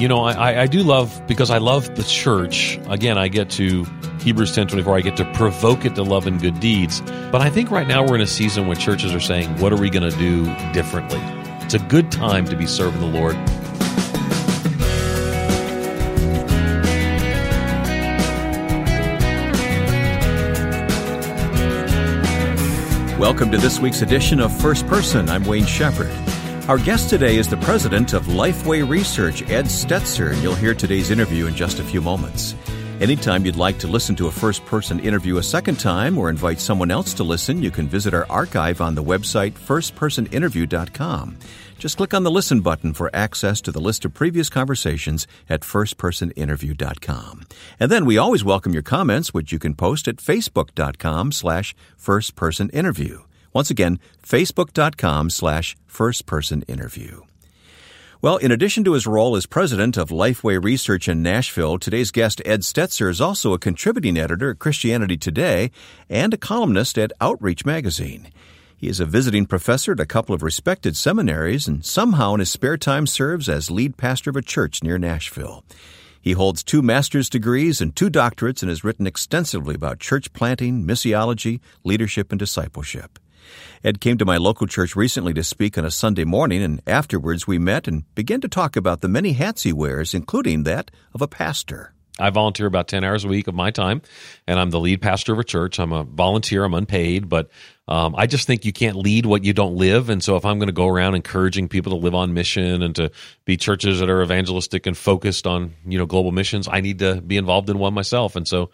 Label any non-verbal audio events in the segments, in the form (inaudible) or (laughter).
You know, I, I do love because I love the church. Again, I get to Hebrews ten twenty four. I get to provoke it to love and good deeds. But I think right now we're in a season when churches are saying, "What are we going to do differently?" It's a good time to be serving the Lord. Welcome to this week's edition of First Person. I'm Wayne Shepherd. Our guest today is the president of Lifeway Research, Ed Stetzer, and you'll hear today's interview in just a few moments. Anytime you'd like to listen to a first person interview a second time or invite someone else to listen, you can visit our archive on the website firstpersoninterview.com. Just click on the listen button for access to the list of previous conversations at firstpersoninterview.com. And then we always welcome your comments, which you can post at facebook.com slash firstpersoninterview. Once again, facebook.com slash firstpersoninterview. Well, in addition to his role as president of Lifeway Research in Nashville, today's guest Ed Stetzer is also a contributing editor at Christianity Today and a columnist at Outreach Magazine. He is a visiting professor at a couple of respected seminaries and somehow in his spare time serves as lead pastor of a church near Nashville. He holds two master's degrees and two doctorates and has written extensively about church planting, missiology, leadership, and discipleship. Ed came to my local church recently to speak on a Sunday morning, and afterwards we met and began to talk about the many hats he wears, including that of a pastor. I volunteer about 10 hours a week of my time, and I'm the lead pastor of a church. I'm a volunteer, I'm unpaid, but um, I just think you can't lead what you don't live. And so if I'm going to go around encouraging people to live on mission and to be churches that are evangelistic and focused on, you know, global missions, I need to be involved in one myself. And so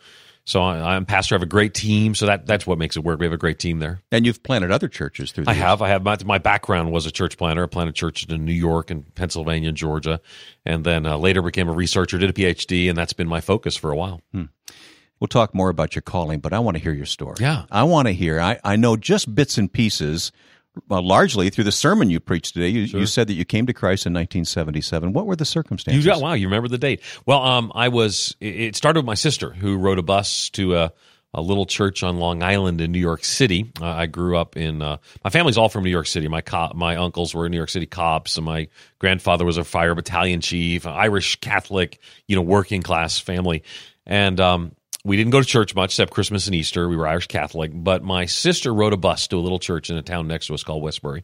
so I, am pastor. I have a great team. So that that's what makes it work. We have a great team there. And you've planted other churches through. I years. have. I have. My, my background was a church planter. I planted churches in New York and Pennsylvania and Georgia, and then uh, later became a researcher. Did a PhD, and that's been my focus for a while. Hmm. We'll talk more about your calling, but I want to hear your story. Yeah, I want to hear. I I know just bits and pieces well, largely through the sermon you preached today. You, sure. you, said that you came to Christ in 1977. What were the circumstances? You wow, you remember the date. Well, um, I was, it started with my sister who rode a bus to a, a little church on Long Island in New York City. Uh, I grew up in, uh, my family's all from New York City. My co- my uncles were New York City cops, and my grandfather was a fire battalion chief, Irish Catholic, you know, working class family. And um, we didn't go to church much except Christmas and Easter. We were Irish Catholic, but my sister rode a bus to a little church in a town next to us called Westbury,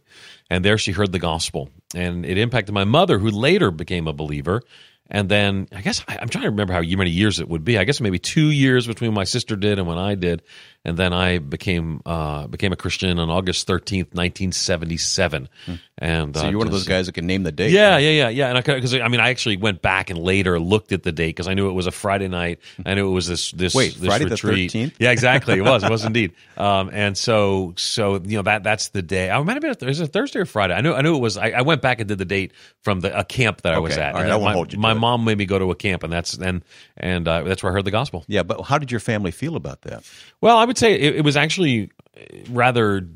and there she heard the gospel, and it impacted my mother, who later became a believer. And then I guess I, am trying to remember how many years it would be. I guess maybe two years between my sister did and when I did and then I became uh, became a Christian on August thirteenth, nineteen seventy seven. Hmm. And so you're uh, one of those guys that can name the date. Yeah, yeah, yeah, yeah. And because I, I, mean, I actually went back and later looked at the date because I knew it was a Friday night. I knew it was this this wait this Friday retreat. the thirteenth. Yeah, exactly. It was. It was (laughs) indeed. Um, and so so you know that that's the day. I might have been. Is it Thursday or Friday? I knew I knew it was. I, I went back and did the date from the a camp that I was at. All right, I won't my, hold you. My mom made me go to a camp, and that's and and uh, that's where I heard the gospel. Yeah, but how did your family feel about that? Well, I would say it, it was actually rather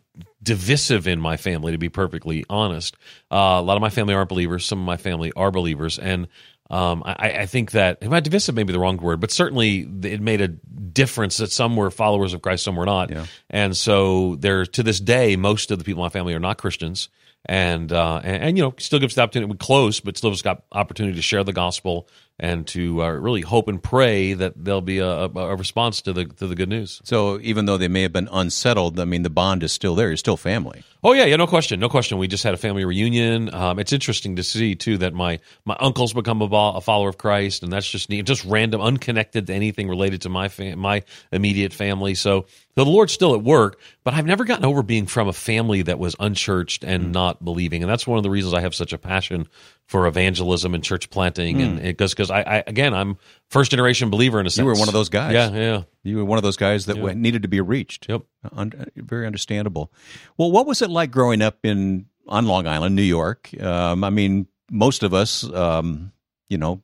divisive in my family, to be perfectly honest. Uh, a lot of my family aren't believers. Some of my family are believers, and um, I, I, think that well, divisive may be the wrong word, but certainly it made a difference that some were followers of Christ, some were not. Yeah. And so there, to this day, most of the people in my family are not Christians and, uh, and, and you know still gives the opportunity we're close but still has got opportunity to share the gospel and to uh, really hope and pray that there'll be a, a, response to the to the good news. So even though they may have been unsettled i mean the bond is still there. You're still family. Oh yeah yeah no question no question. We just had a family reunion. Um, it's interesting to see too that my my uncle's become a, a, follower of christ and that's just neat just random unconnected to anything related to my fam- my immediate family. So the Lord's still at work, but I've never gotten over being from a family that was unchurched and mm. not believing, and that's one of the reasons I have such a passion for evangelism and church planting, mm. and because because I, I, again I'm first generation believer in a sense. You were one of those guys. Yeah, yeah. You were one of those guys that yeah. needed to be reached. Yep. Un- very understandable. Well, what was it like growing up in on Long Island, New York? Um, I mean, most of us, um, you know,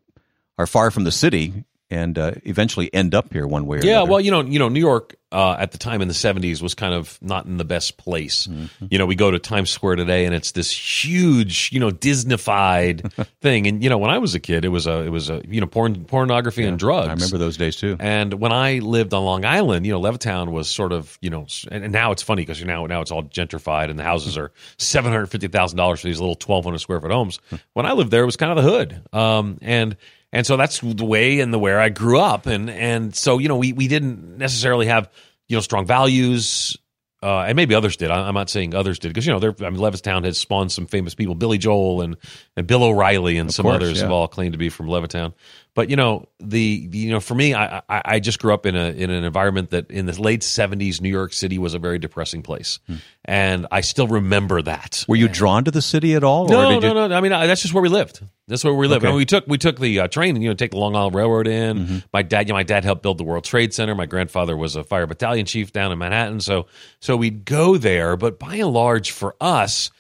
are far from the city and uh, eventually end up here one way or another. yeah, another. well, you know, you know, New York uh, at the time in the '70s was kind of not in the best place. Mm-hmm. You know, we go to Times Square today, and it's this huge, you know, Disneyfied (laughs) thing. And you know, when I was a kid, it was a, it was a, you know, porn, pornography and drugs. I remember those days too. And when I lived on Long Island, you know, Levittown was sort of, you know, and and now it's funny because now now it's all gentrified and the houses are seven hundred fifty thousand dollars for these little twelve hundred square foot homes. When I lived there, it was kind of the hood, um, and and so that's the way and the where I grew up, and and so you know we we didn't necessarily have you know strong values. Uh, and maybe others did. I, I'm not saying others did because you know, I mean, Levittown has spawned some famous people, Billy Joel and, and Bill O'Reilly, and some course, others yeah. have all claimed to be from Levittown. But you know, the you know, for me, I, I I just grew up in a in an environment that in the late '70s, New York City was a very depressing place, Hmm. and I still remember that. Were you drawn to the city at all? or No, you- no, no. I mean, I, that's just where we lived. That's where we live. Okay. And we took we took the uh, train, you know, take the Long Island Railroad in. Mm-hmm. My dad, you know, my dad helped build the World Trade Center. My grandfather was a fire battalion chief down in Manhattan. So so we'd go there, but by and large, for us,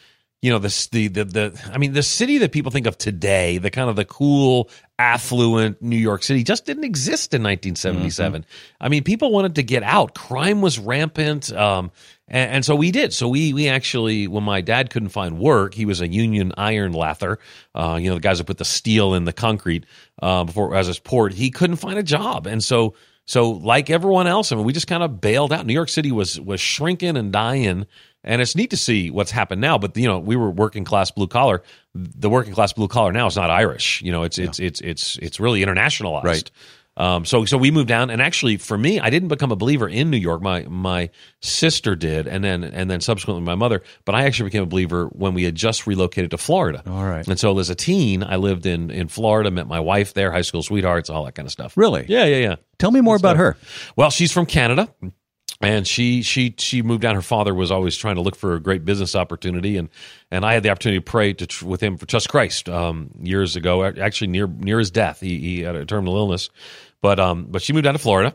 you know, this the the the I mean, the city that people think of today, the kind of the cool, affluent New York City, just didn't exist in 1977. I mean, people wanted to get out. Crime was rampant. Um, and, and so we did. So we we actually, when my dad couldn't find work, he was a union iron lather. Uh, you know, the guys that put the steel in the concrete uh, before as it's poured. He couldn't find a job, and so so like everyone else, I mean, we just kind of bailed out. New York City was was shrinking and dying. And it's neat to see what's happened now, but you know we were working class blue collar. The working class blue collar now is not Irish. You know, it's it's it's it's it's really internationalized. Right. Um, so so we moved down, and actually for me, I didn't become a believer in New York. My my sister did, and then and then subsequently my mother. But I actually became a believer when we had just relocated to Florida. All right. And so as a teen, I lived in in Florida, met my wife there, high school sweethearts, all that kind of stuff. Really? Yeah, yeah, yeah. Tell me more about her. Well, she's from Canada. And she she she moved down. Her father was always trying to look for a great business opportunity, and and I had the opportunity to pray to tr- with him for trust Christ um, years ago. Actually, near near his death, he, he had a terminal illness, but um but she moved down to Florida,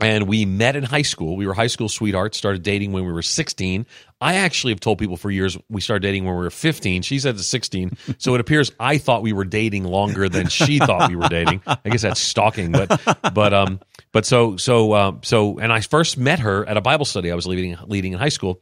and we met in high school. We were high school sweethearts. Started dating when we were sixteen. I actually have told people for years we started dating when we were fifteen. She said it's sixteen, (laughs) so it appears I thought we were dating longer than she thought we were dating. I guess that's stalking, but but um but so so um, so and I first met her at a Bible study I was leading leading in high school,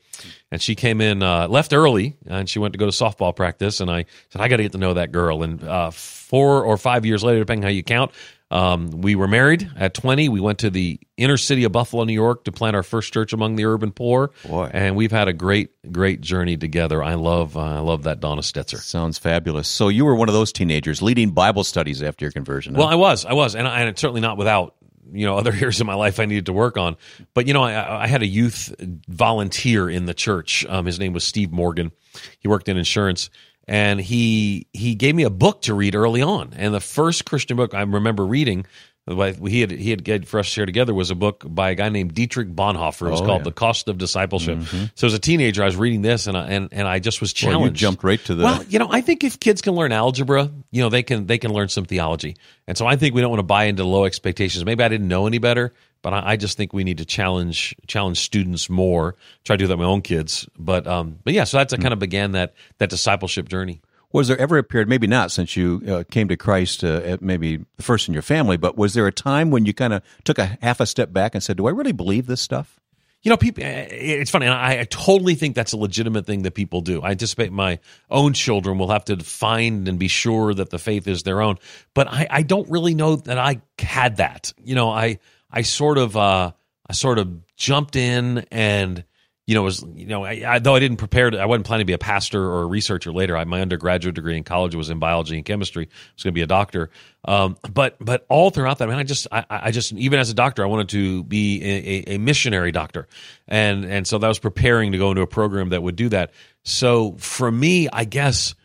and she came in uh, left early and she went to go to softball practice, and I said I got to get to know that girl. And uh, four or five years later, depending how you count, um, we were married at twenty. We went to the inner city of Buffalo, New York, to plant our first church among the urban poor. Boy. and we've had a great great journey together. I love uh, I love that Donna Stetzer. Sounds fabulous. So you were one of those teenagers leading Bible studies after your conversion. huh? Well, I was, I was, and, I, and it's certainly not without you know (laughs) other areas of my life I needed to work on. But you know, I, I had a youth volunteer in the church. Um, his name was Steve Morgan. He worked in insurance, and he he gave me a book to read early on. And the first Christian book I remember reading. He had he had get for us to share together was a book by a guy named Dietrich Bonhoeffer. It was Oh, called yeah. "The Cost of Discipleship." So as a teenager, I was reading this, and I, and and I just was Well, challenged. you jumped right to the. Well, you know, I think if kids can learn algebra, you know, they can they can learn some theology, and so I think we don't want to buy into low expectations. Maybe I didn't know any better, but I, I just think we need to challenge challenge students more. Try to do that with my own kids, but um, but yeah, so that's I kind of began that that discipleship journey. Was there ever a period, maybe not since you uh, came to Christ, uh, maybe the first in your family, but was there a time when you kind of took a half a step back and said, "Do I really believe this stuff?" You know, people. eh, It's funny, and I, I totally think that's a legitimate thing that people do. I anticipate my own children will have to find and be sure that the faith is their own. But I, I don't really know that I had that. You know, I I sort of uh, I sort of jumped in and you know was you know I, I, though I didn't prepare to, I wasn't planning to be a pastor or a researcher later. I, my undergraduate degree in college was in biology and chemistry. I was going to be a doctor. Um, but but all throughout that, I man, I just I, I just even as a doctor, I wanted to be a, a, a missionary doctor, and and so that was preparing to go into a program that would do that. So for me, I guess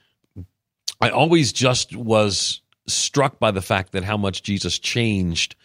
I always just was struck by the fact that how much Jesus changed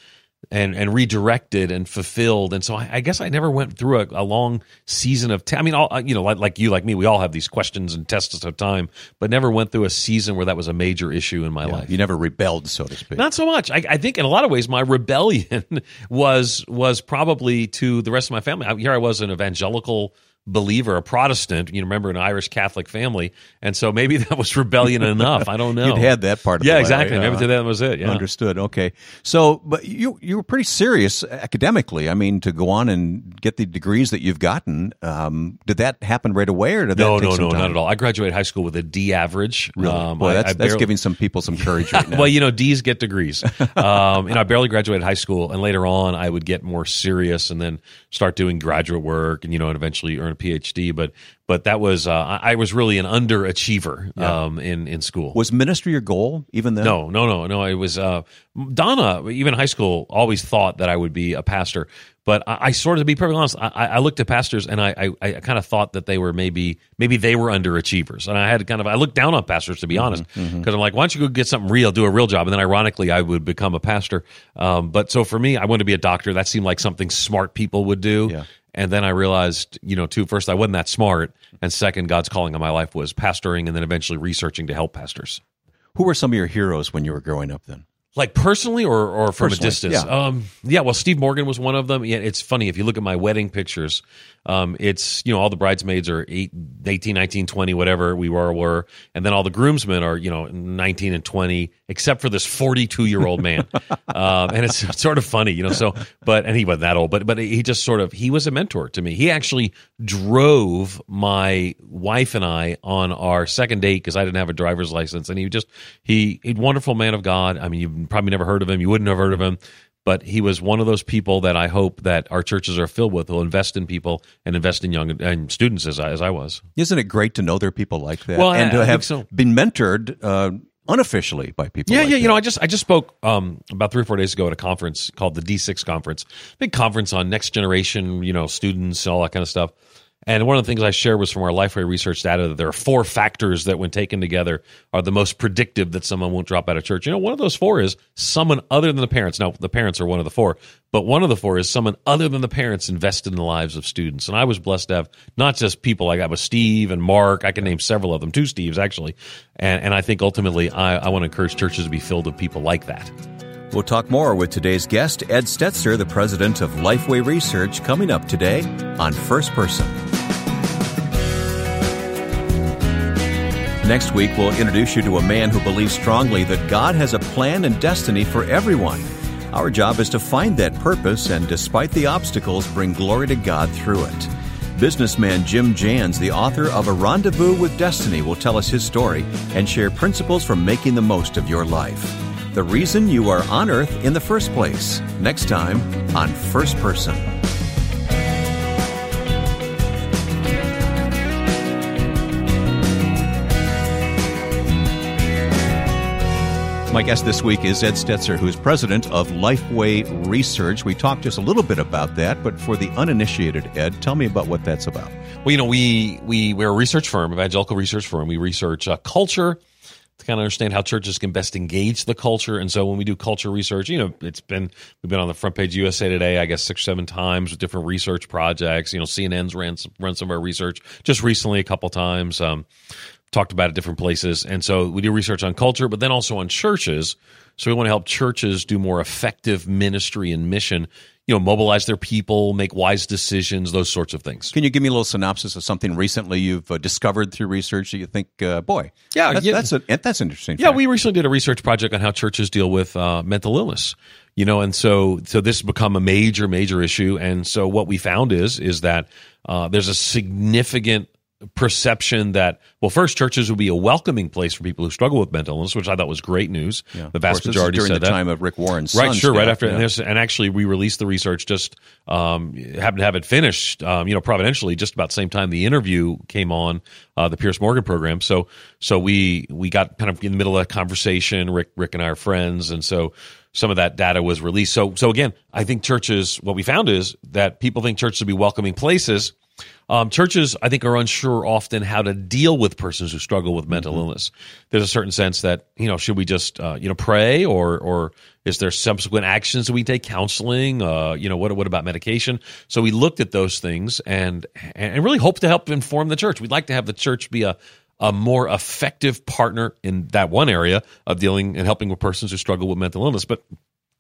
and and redirected and fulfilled. And so I, I guess I never went through a, a long season of. T- I mean, all, uh, you know, like, like you, like me, we all have these questions and tests of time, but never went through a season where that was a major issue in my life. You never rebelled, so to speak. Not so much. I, I think in a lot of ways, my rebellion (laughs) was was probably to the rest of my family. I, here I was an evangelical believer, a Protestant. You remember an Irish Catholic family, and so maybe (laughs) that was rebellion enough. I don't know. You'd had that part of it. yeah, exactly. right? Maybe that was it. Yeah. Understood. Okay. So, but you you were pretty serious academically. I mean, to go on and get the degrees that you've gotten, um, did that happen right away, or did No, that take no, no, time? not at all. I graduated high school with a D average. Really? Um, Boy, I- that's I that's giving some people some courage right (laughs) now. well, you know, D's get degrees. Um, and I barely graduated high school, and later on, I would get more serious and then start doing graduate work, and you know, and eventually earn PhD. But but that was uh, I was really an underachiever um, in in school. was ministry your goal even then? No, no, no, no. It was uh, Donna. Even in high school, always thought that I would be a pastor. But I, I sort of, to be perfectly honest, I, I looked at pastors and I, I, I kind of thought that they were maybe, maybe they were underachievers. And I had kind of, I looked down on pastors to be honest, because I'm like, why don't you go get something real, do a real job, and then ironically, I would become a pastor. Um, but so for me, I wanted to be a doctor. That seemed like something smart people would do. Yeah. And then I realized, you know, too, first I wasn't that smart, and second, God's calling on my life was pastoring, and then eventually researching to help pastors. Who were some of your heroes when you were growing up? Then Like personally or, or from Personally, a distance? yeah. Um, yeah, well, Steve Morgan was one of them. Yeah, it's funny. If you look at my wedding pictures, um, it's, you know, all the bridesmaids are eight, 18, 19, 20, whatever we were, were. And then all the groomsmen are, you know, 19 and 20, except for this 42 year old man. (laughs) um, and it's sort of funny, you know, so, but, and he wasn't that old, but, but he just sort of, he was a mentor to me. He actually drove my wife and I on our second date because I didn't have a driver's license. And he just, he, a wonderful man of God. I mean, probably never heard of him. You wouldn't have heard of him but he was one of those people that I hope that our churches are filled with. Will invest in people and invest in young and students as I, as I was. isn't it great to know there are people like that Well, and I- to I have so. been mentored uh, unofficially by people? Yeah, like yeah. You know, I just I just spoke um, about three or four days ago at a conference called the D6 conference, big conference on next generation, you know, students, and all that kind of stuff. And one of the things I shared was from our Lifeway research data that there are four factors that, when taken together, are the most predictive that someone won't drop out of church. You know, one of those four is someone other than the parents. Now, the parents are one of the four, but one of the four is someone other than the parents invested in the lives of students. And I was blessed to have not just people like that, but Steve and Mark. I can name several of them, two Steves actually. And, and I think ultimately, I, I want to encourage churches to be filled with people like that. We'll talk more with today's guest, Ed Stetzer, the president of Lifeway Research, coming up today on First Person. Next week, we'll introduce you to a man who believes strongly that God has a plan and destiny for everyone. Our job is to find that purpose and, despite the obstacles, bring glory to God through it. Businessman Jim Jans, the author of A Rendezvous with Destiny, will tell us his story and share principles for making the most of your life. The reason you are on earth in the first place. Next time on First Person. My guest this week is Ed Stetzer, who is president of Lifeway Research. We talked just a little bit about that, but for the uninitiated, Ed, tell me about what that's about. Well, you know, we we we're a research firm, evangelical research firm. We research uh, culture to kind of understand how churches can best engage the culture. And so when we do culture research, you know, it's been we've been on the front page USA Today, I guess six or seven times with different research projects. You know, CNN's ran some, run some of our research just recently a couple times. Um, talked about at different places. And so we do research on culture, but then also on churches. So we want to help churches do more effective ministry and mission, you know, mobilize their people, make wise decisions, those sorts of things. Can you give me a little synopsis of something recently you've uh, discovered through research that you think, uh, boy, Yeah, that's, yeah. that's, a, that's interesting. Yeah, fact. we recently did a research project on how churches deal with uh, mental illness. You know, and so so this has become a major, major issue. And so what we found is is that uh, there's a significant perception that well, first churches would be a welcoming place for people who struggle with mental illness, which I thought was great news. Yeah. The Of vast course, majority during said the that. time of Rick Warren's Right, sure. Right after, yeah. and, there's- and actually, we released the research just um, happened to have it finished. Um, you know, providentially, just about the same time the interview came on uh, the Piers Morgan program. So, so we we got kind of in the middle of that conversation. Rick, Rick, and I are friends, and so some of that data was released. So, so again, I think churches. What we found is that people think churches would be welcoming places. Um, churches, I think, are unsure often how to deal with persons who struggle with mental Mm-hmm. illness. There's a certain sense that you know, should we just uh, you know pray, or or is there subsequent actions that we take, counseling? Uh, you know, what what about medication? So we looked at those things and and really hope to help inform the church. We'd like to have the church be a a more effective partner in that one area of dealing and helping with persons who struggle with mental illness, but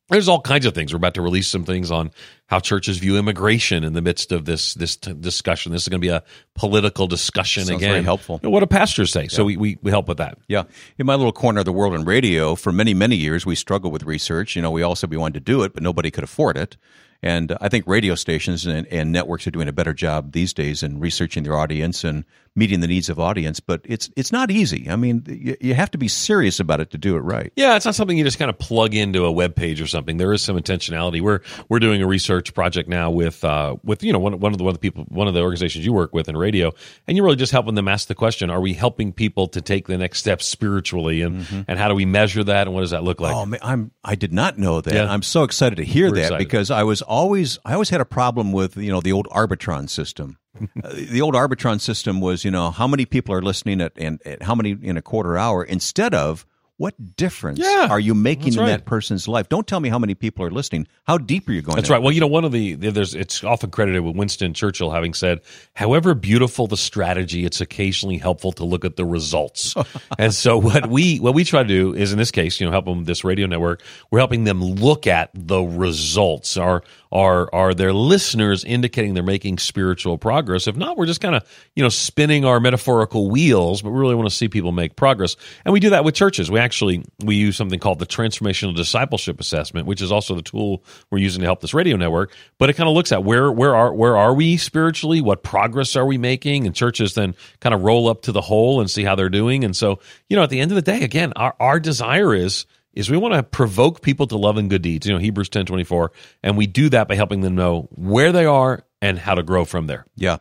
there's all kinds of things. We're about to release some things on how churches view immigration in the midst of this this t- discussion. This is going to be a political discussion Sounds again. very helpful. What do pastors say? So we, we we help with that. Yeah. In my little corner of the world in radio, for many, many years, we struggled with research. You know, we all said we wanted to do it, but nobody could afford it. And I think radio stations and, and networks are doing a better job these days in researching their audience and meeting the needs of audience. But it's it's not easy. I mean, you, you have to be serious about it to do it right. Yeah, it's not something you just kind of plug into a web page or something. There is some intentionality. We're we're doing a research project now with uh, with you know one, one of the one of the people one of the organizations you work with in radio, and you're really just helping them ask the question: Are we helping people to take the next step spiritually, and and how do we measure that, and what does that look like? Oh man, I'm I did not know that. Yeah. I'm so excited to hear We're that excited. because I was always I always had a problem with you know the old Arbitron system. Uh, the old Arbitron system was you know how many people are listening at and at how many in a quarter hour instead of what difference Yeah, are you making in right. that person's life? Don't tell me how many people are listening. How deep are you going? That's right. Well, you know, one of the there's it's often credited with Winston Churchill having said, "However beautiful the strategy, it's occasionally helpful to look at the results." (laughs) and so what we what we try to do is in this case, you know, help them with this radio network. We're helping them look at the results. Are are are their listeners indicating they're making spiritual progress? If not, we're just kind of you know spinning our metaphorical wheels, but we really want to see people make progress. And we do that with churches. We actually we use something called the transformational discipleship assessment, which is also the tool we're using to help this radio network. But it kind of looks at where where are where are we spiritually? What progress are we making? And churches then kind of roll up to the whole and see how they're doing. And so you know, at the end of the day, again, our our desire is is we want to provoke people to love and good deeds. You know, Hebrews ten twenty four, and we do that by helping them know where they are and how to grow from there. Yeah.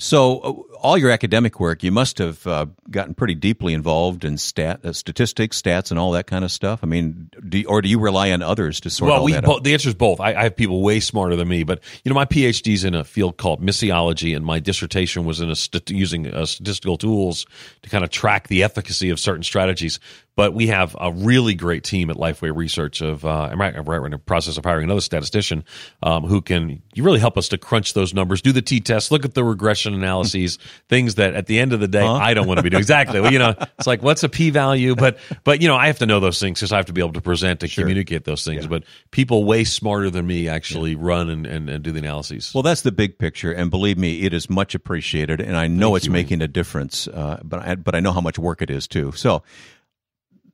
So, uh, all your academic work, you must have uh, gotten pretty deeply involved in stat, uh, statistics, stats, and all that kind of stuff. I mean, do, or do you rely on others to sort well, all we that bo- the answer is both. I, I have people way smarter than me, but you know, my PhD's in a field called missiology, and my dissertation was in a st- using uh, statistical tools to kind of track the efficacy of certain strategies. But we have a really great team at Lifeway Research. Of uh, I'm right, I'm right we're in the process of hiring another statistician um, who can you really help us to crunch those numbers, do the t test, look at the regression analyses, things that at the end of the day I don't want to be doing. Exactly. Well, you know, it's like what's a p value, but but you know I have to know those things because I have to be able to present and communicate those things. But people way smarter than me actually run and, and, and do the analyses. Well, that's the big picture, and believe me, it is much appreciated, and I know it's making a difference. Uh, but I, but I know how much work it is too. So.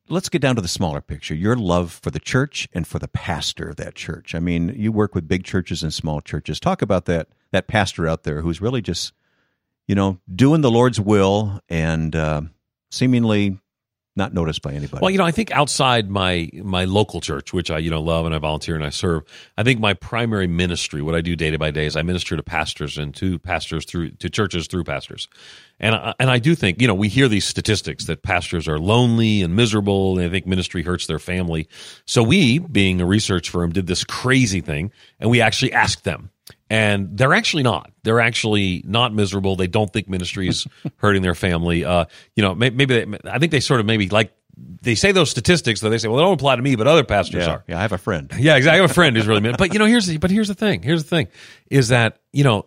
Let's get down to the smaller picture. Your love for the church and for the pastor of that church. I mean, you work with big churches and small churches. Talk about that that pastor out there who's really just, you know, doing the Lord's will and uh, seemingly not noticed by anybody. Well, you know, I think outside my my local church, which I you know love and I volunteer and I serve, I think my primary ministry, what I do day to by day, is I minister to pastors and to pastors through to churches through pastors, and I, and I do think you know we hear these statistics that pastors are lonely and miserable, and I think ministry hurts their family. So we, being a research firm, did this crazy thing, and we actually asked them. And they're actually not. They're actually not miserable. They don't think ministry is (laughs) hurting their family. Uh, you know, may- maybe they, I think they sort of maybe like they say those statistics that they say, well, they don't apply to me, but other pastors yeah, are. yeah, I have a friend. (laughs) Yeah, exactly. I have a friend who's really mean. But you know, here's the, but here's the thing. Here's the thing is that you know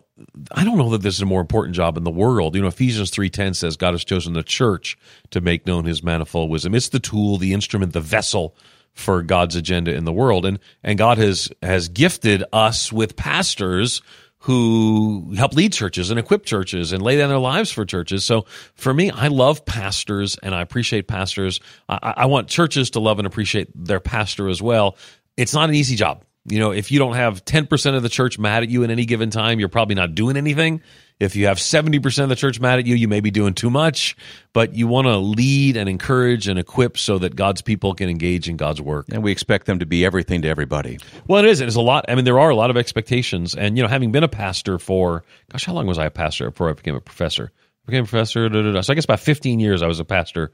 I don't know that this is a more important job in the world. You know, Ephesians three ten says God has chosen the church to make known His manifold wisdom. It's the tool, the instrument, the vessel for God's agenda in the world, and and God has has gifted us with pastors who help lead churches and equip churches and lay down their lives for churches. So for me, I love pastors and I appreciate pastors. I, I want churches to love and appreciate their pastor as well. It's not an easy job. You know, if you don't have 10% of the church mad at you in any given time, you're probably not doing anything. If you have 70% of the church mad at you, you may be doing too much, but you want to lead and encourage and equip so that God's people can engage in God's work. And we expect them to be everything to everybody. Well, it is. It's a lot. I mean, there are a lot of expectations. And, you know, having been a pastor for, gosh, how long was I a pastor before I became a professor? I became a professor. Da, da, da. So I guess about 15 years I was a pastor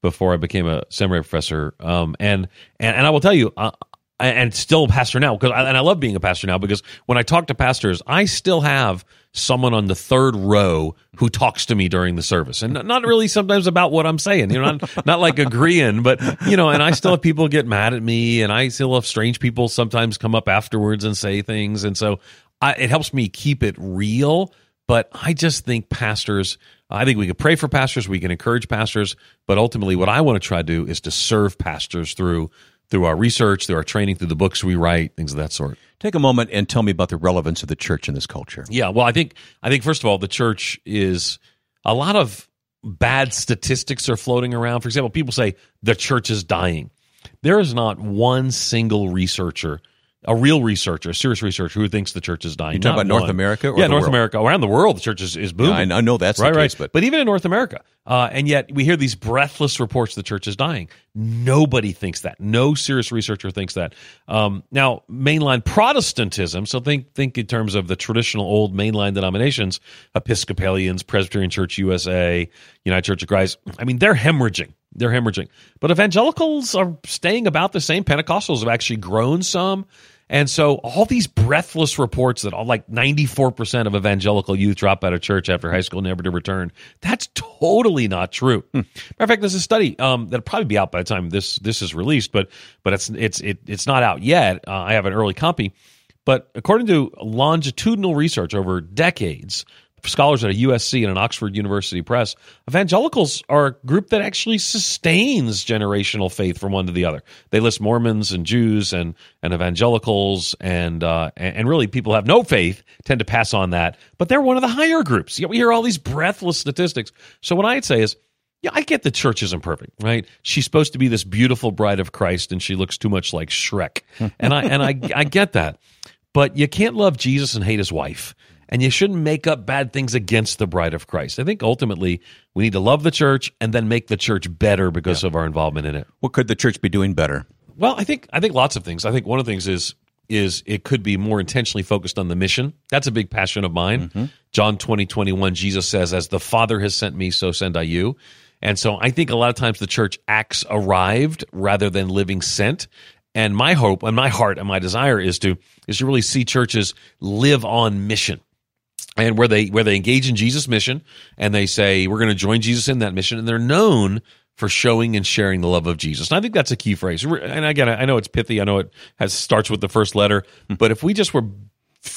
before I became a seminary professor. Um, and, and, and I will tell you, uh, and still a pastor now because and I love being a pastor now because when I talk to pastors, I still have someone on the third row who talks to me during the service, and not really sometimes about what I'm saying. You know, not (laughs) not like agreeing, but you know, and I still have people get mad at me, and I still have strange people sometimes come up afterwards and say things, and so I, it helps me keep it real. But I just think pastors. I think we can pray for pastors, we can encourage pastors, but ultimately, what I want to try to do is to serve pastors through through our research, through our training, through the books we write, things of that sort. Take a moment and tell me about the relevance of the church in this culture. Yeah, well, I think I think first of all, the church is a lot of bad statistics are floating around. For example, people say the church is dying. There is not one single researcher a real researcher, a serious researcher who thinks the church is dying. You talking about Not North. America or yeah, North world? America. Around the world, the church is, is booming. Yeah, I- know that's the right, case, right. but- even in North America, uh, and yet we hear these breathless reports the church is dying. Nobody thinks that. No serious researcher thinks that. Um, now, mainline Protestantism. So think think in terms of the traditional old mainline denominations: Episcopalians, Presbyterian Church USA, United Church of Christ. I mean, they're hemorrhaging. They're hemorrhaging. But evangelicals are staying about the same. Pentecostals have actually grown some. And so all these breathless reports that all like 94% of evangelical youth drop out of church after high school never to return. That's totally not true. Matter of fact, there's a study um, that'll probably be out by the time this this is released, but but it's it's it, it's not out yet. Uh, I have an early copy. But according to longitudinal research over decades, scholars at a USC and an Oxford University Press, evangelicals are a group that actually sustains generational faith from one to the other. They list Mormons and Jews and and evangelicals and uh, and, really people who have no faith tend to pass on that, but they're one of the higher groups. Yet we hear all these breathless statistics. So what I'd say is. Yeah, I get the church isn't perfect, right? She's supposed to be this beautiful bride of Christ, and she looks too much like Shrek, (laughs) and I and I I get that, but you can't love Jesus and hate his wife. And you shouldn't make up bad things against the bride of Christ. I think ultimately we need to love the church and then make the church better because of our involvement in it. What could the church be doing better? Well, I think I think lots of things. I think one of the things is is it could be more intentionally focused on the mission. That's a big passion of mine. Mm-hmm. John 20, 21, Jesus says, As the Father has sent me, so send I you. And so I think a lot of times the church acts arrived rather than living sent. And my hope and my heart and my desire is to is to really see churches live on mission and where they where they engage in Jesus' mission and they say we're going to join Jesus in that mission, and they're known for showing and sharing the love of Jesus. And I think that's a key phrase. And again, I know it's pithy. I know it has starts with the first letter, hmm. but if we just were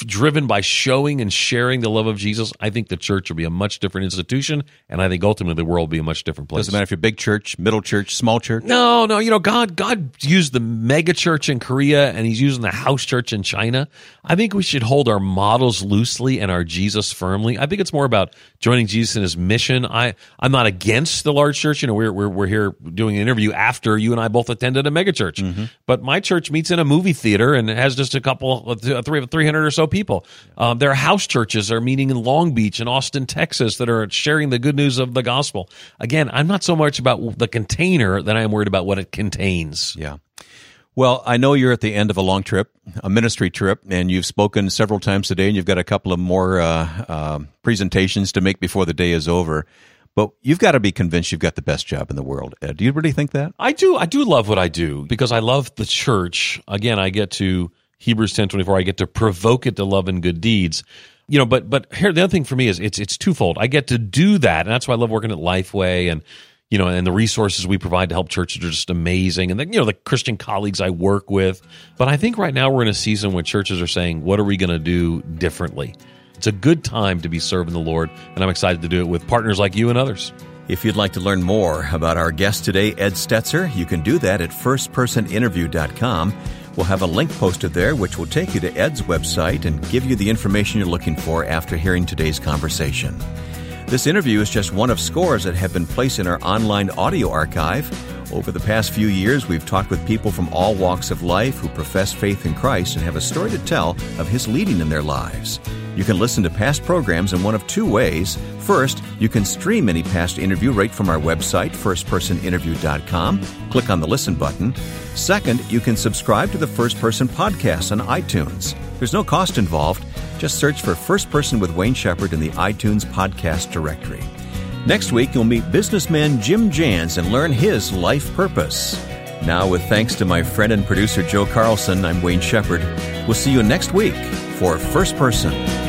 driven by showing and sharing the love of Jesus, I think the church will be a much different institution, and I think ultimately the world will be a much different place. Doesn't matter if you're big church, middle church, small church. No, no, you know, God, God used the mega church in Korea and he's using the house church in China. I think we should hold our models loosely and our Jesus firmly. I think it's more about joining Jesus in his mission. I, I'm not against the large church. You know, we're, we're, we're here doing an interview after you and I both attended a mega church, but my church meets in a movie theater and has just a couple, uh, three, 300 or so people. Um, there are house churches that are meeting in Long Beach and Austin, Texas that are sharing the good news of the gospel. Again, I'm not so much about the container than I am worried about what it contains. Yeah. Well, I know you're at the end of a long trip, a ministry trip, and you've spoken several times today, and you've got a couple of more uh, uh, presentations to make before the day is over. But you've got to be convinced you've got the best job in the world. Ed, do you really think that? I do. I do love what I do because I love the church. Again, I get to Hebrews ten twenty four. I get to provoke it to love and good deeds. You know, but but here the other thing for me is it's it's twofold. I get to do that, and that's why I love working at Lifeway and you know, and the resources we provide to help churches are just amazing, and the, you know the Christian colleagues I work with. But I think right now we're in a season when churches are saying, "What are we going to do differently?" It's a good time to be serving the Lord, and I'm excited to do it with partners like you and others. If you'd like to learn more about our guest today, Ed Stetzer, you can do that at firstpersoninterview.com. We'll have a link posted there which will take you to Ed's website and give you the information you're looking for after hearing today's conversation. This interview is just one of scores that have been placed in our online audio archive. Over the past few years, we've talked with people from all walks of life who profess faith in Christ and have a story to tell of His leading in their lives. You can listen to past programs in one of two ways. First, you can stream any past interview right from our website, firstpersoninterview.com. Click on the listen button. Second, you can subscribe to the First Person Podcast on iTunes. There's no cost involved. Just search for First Person with Wayne Shepherd in the iTunes podcast directory. Next week, you'll meet businessman Jim Jans and learn his life purpose. Now, with thanks to my friend and producer Joe Carlson, I'm Wayne Shepherd. We'll see you next week for First Person.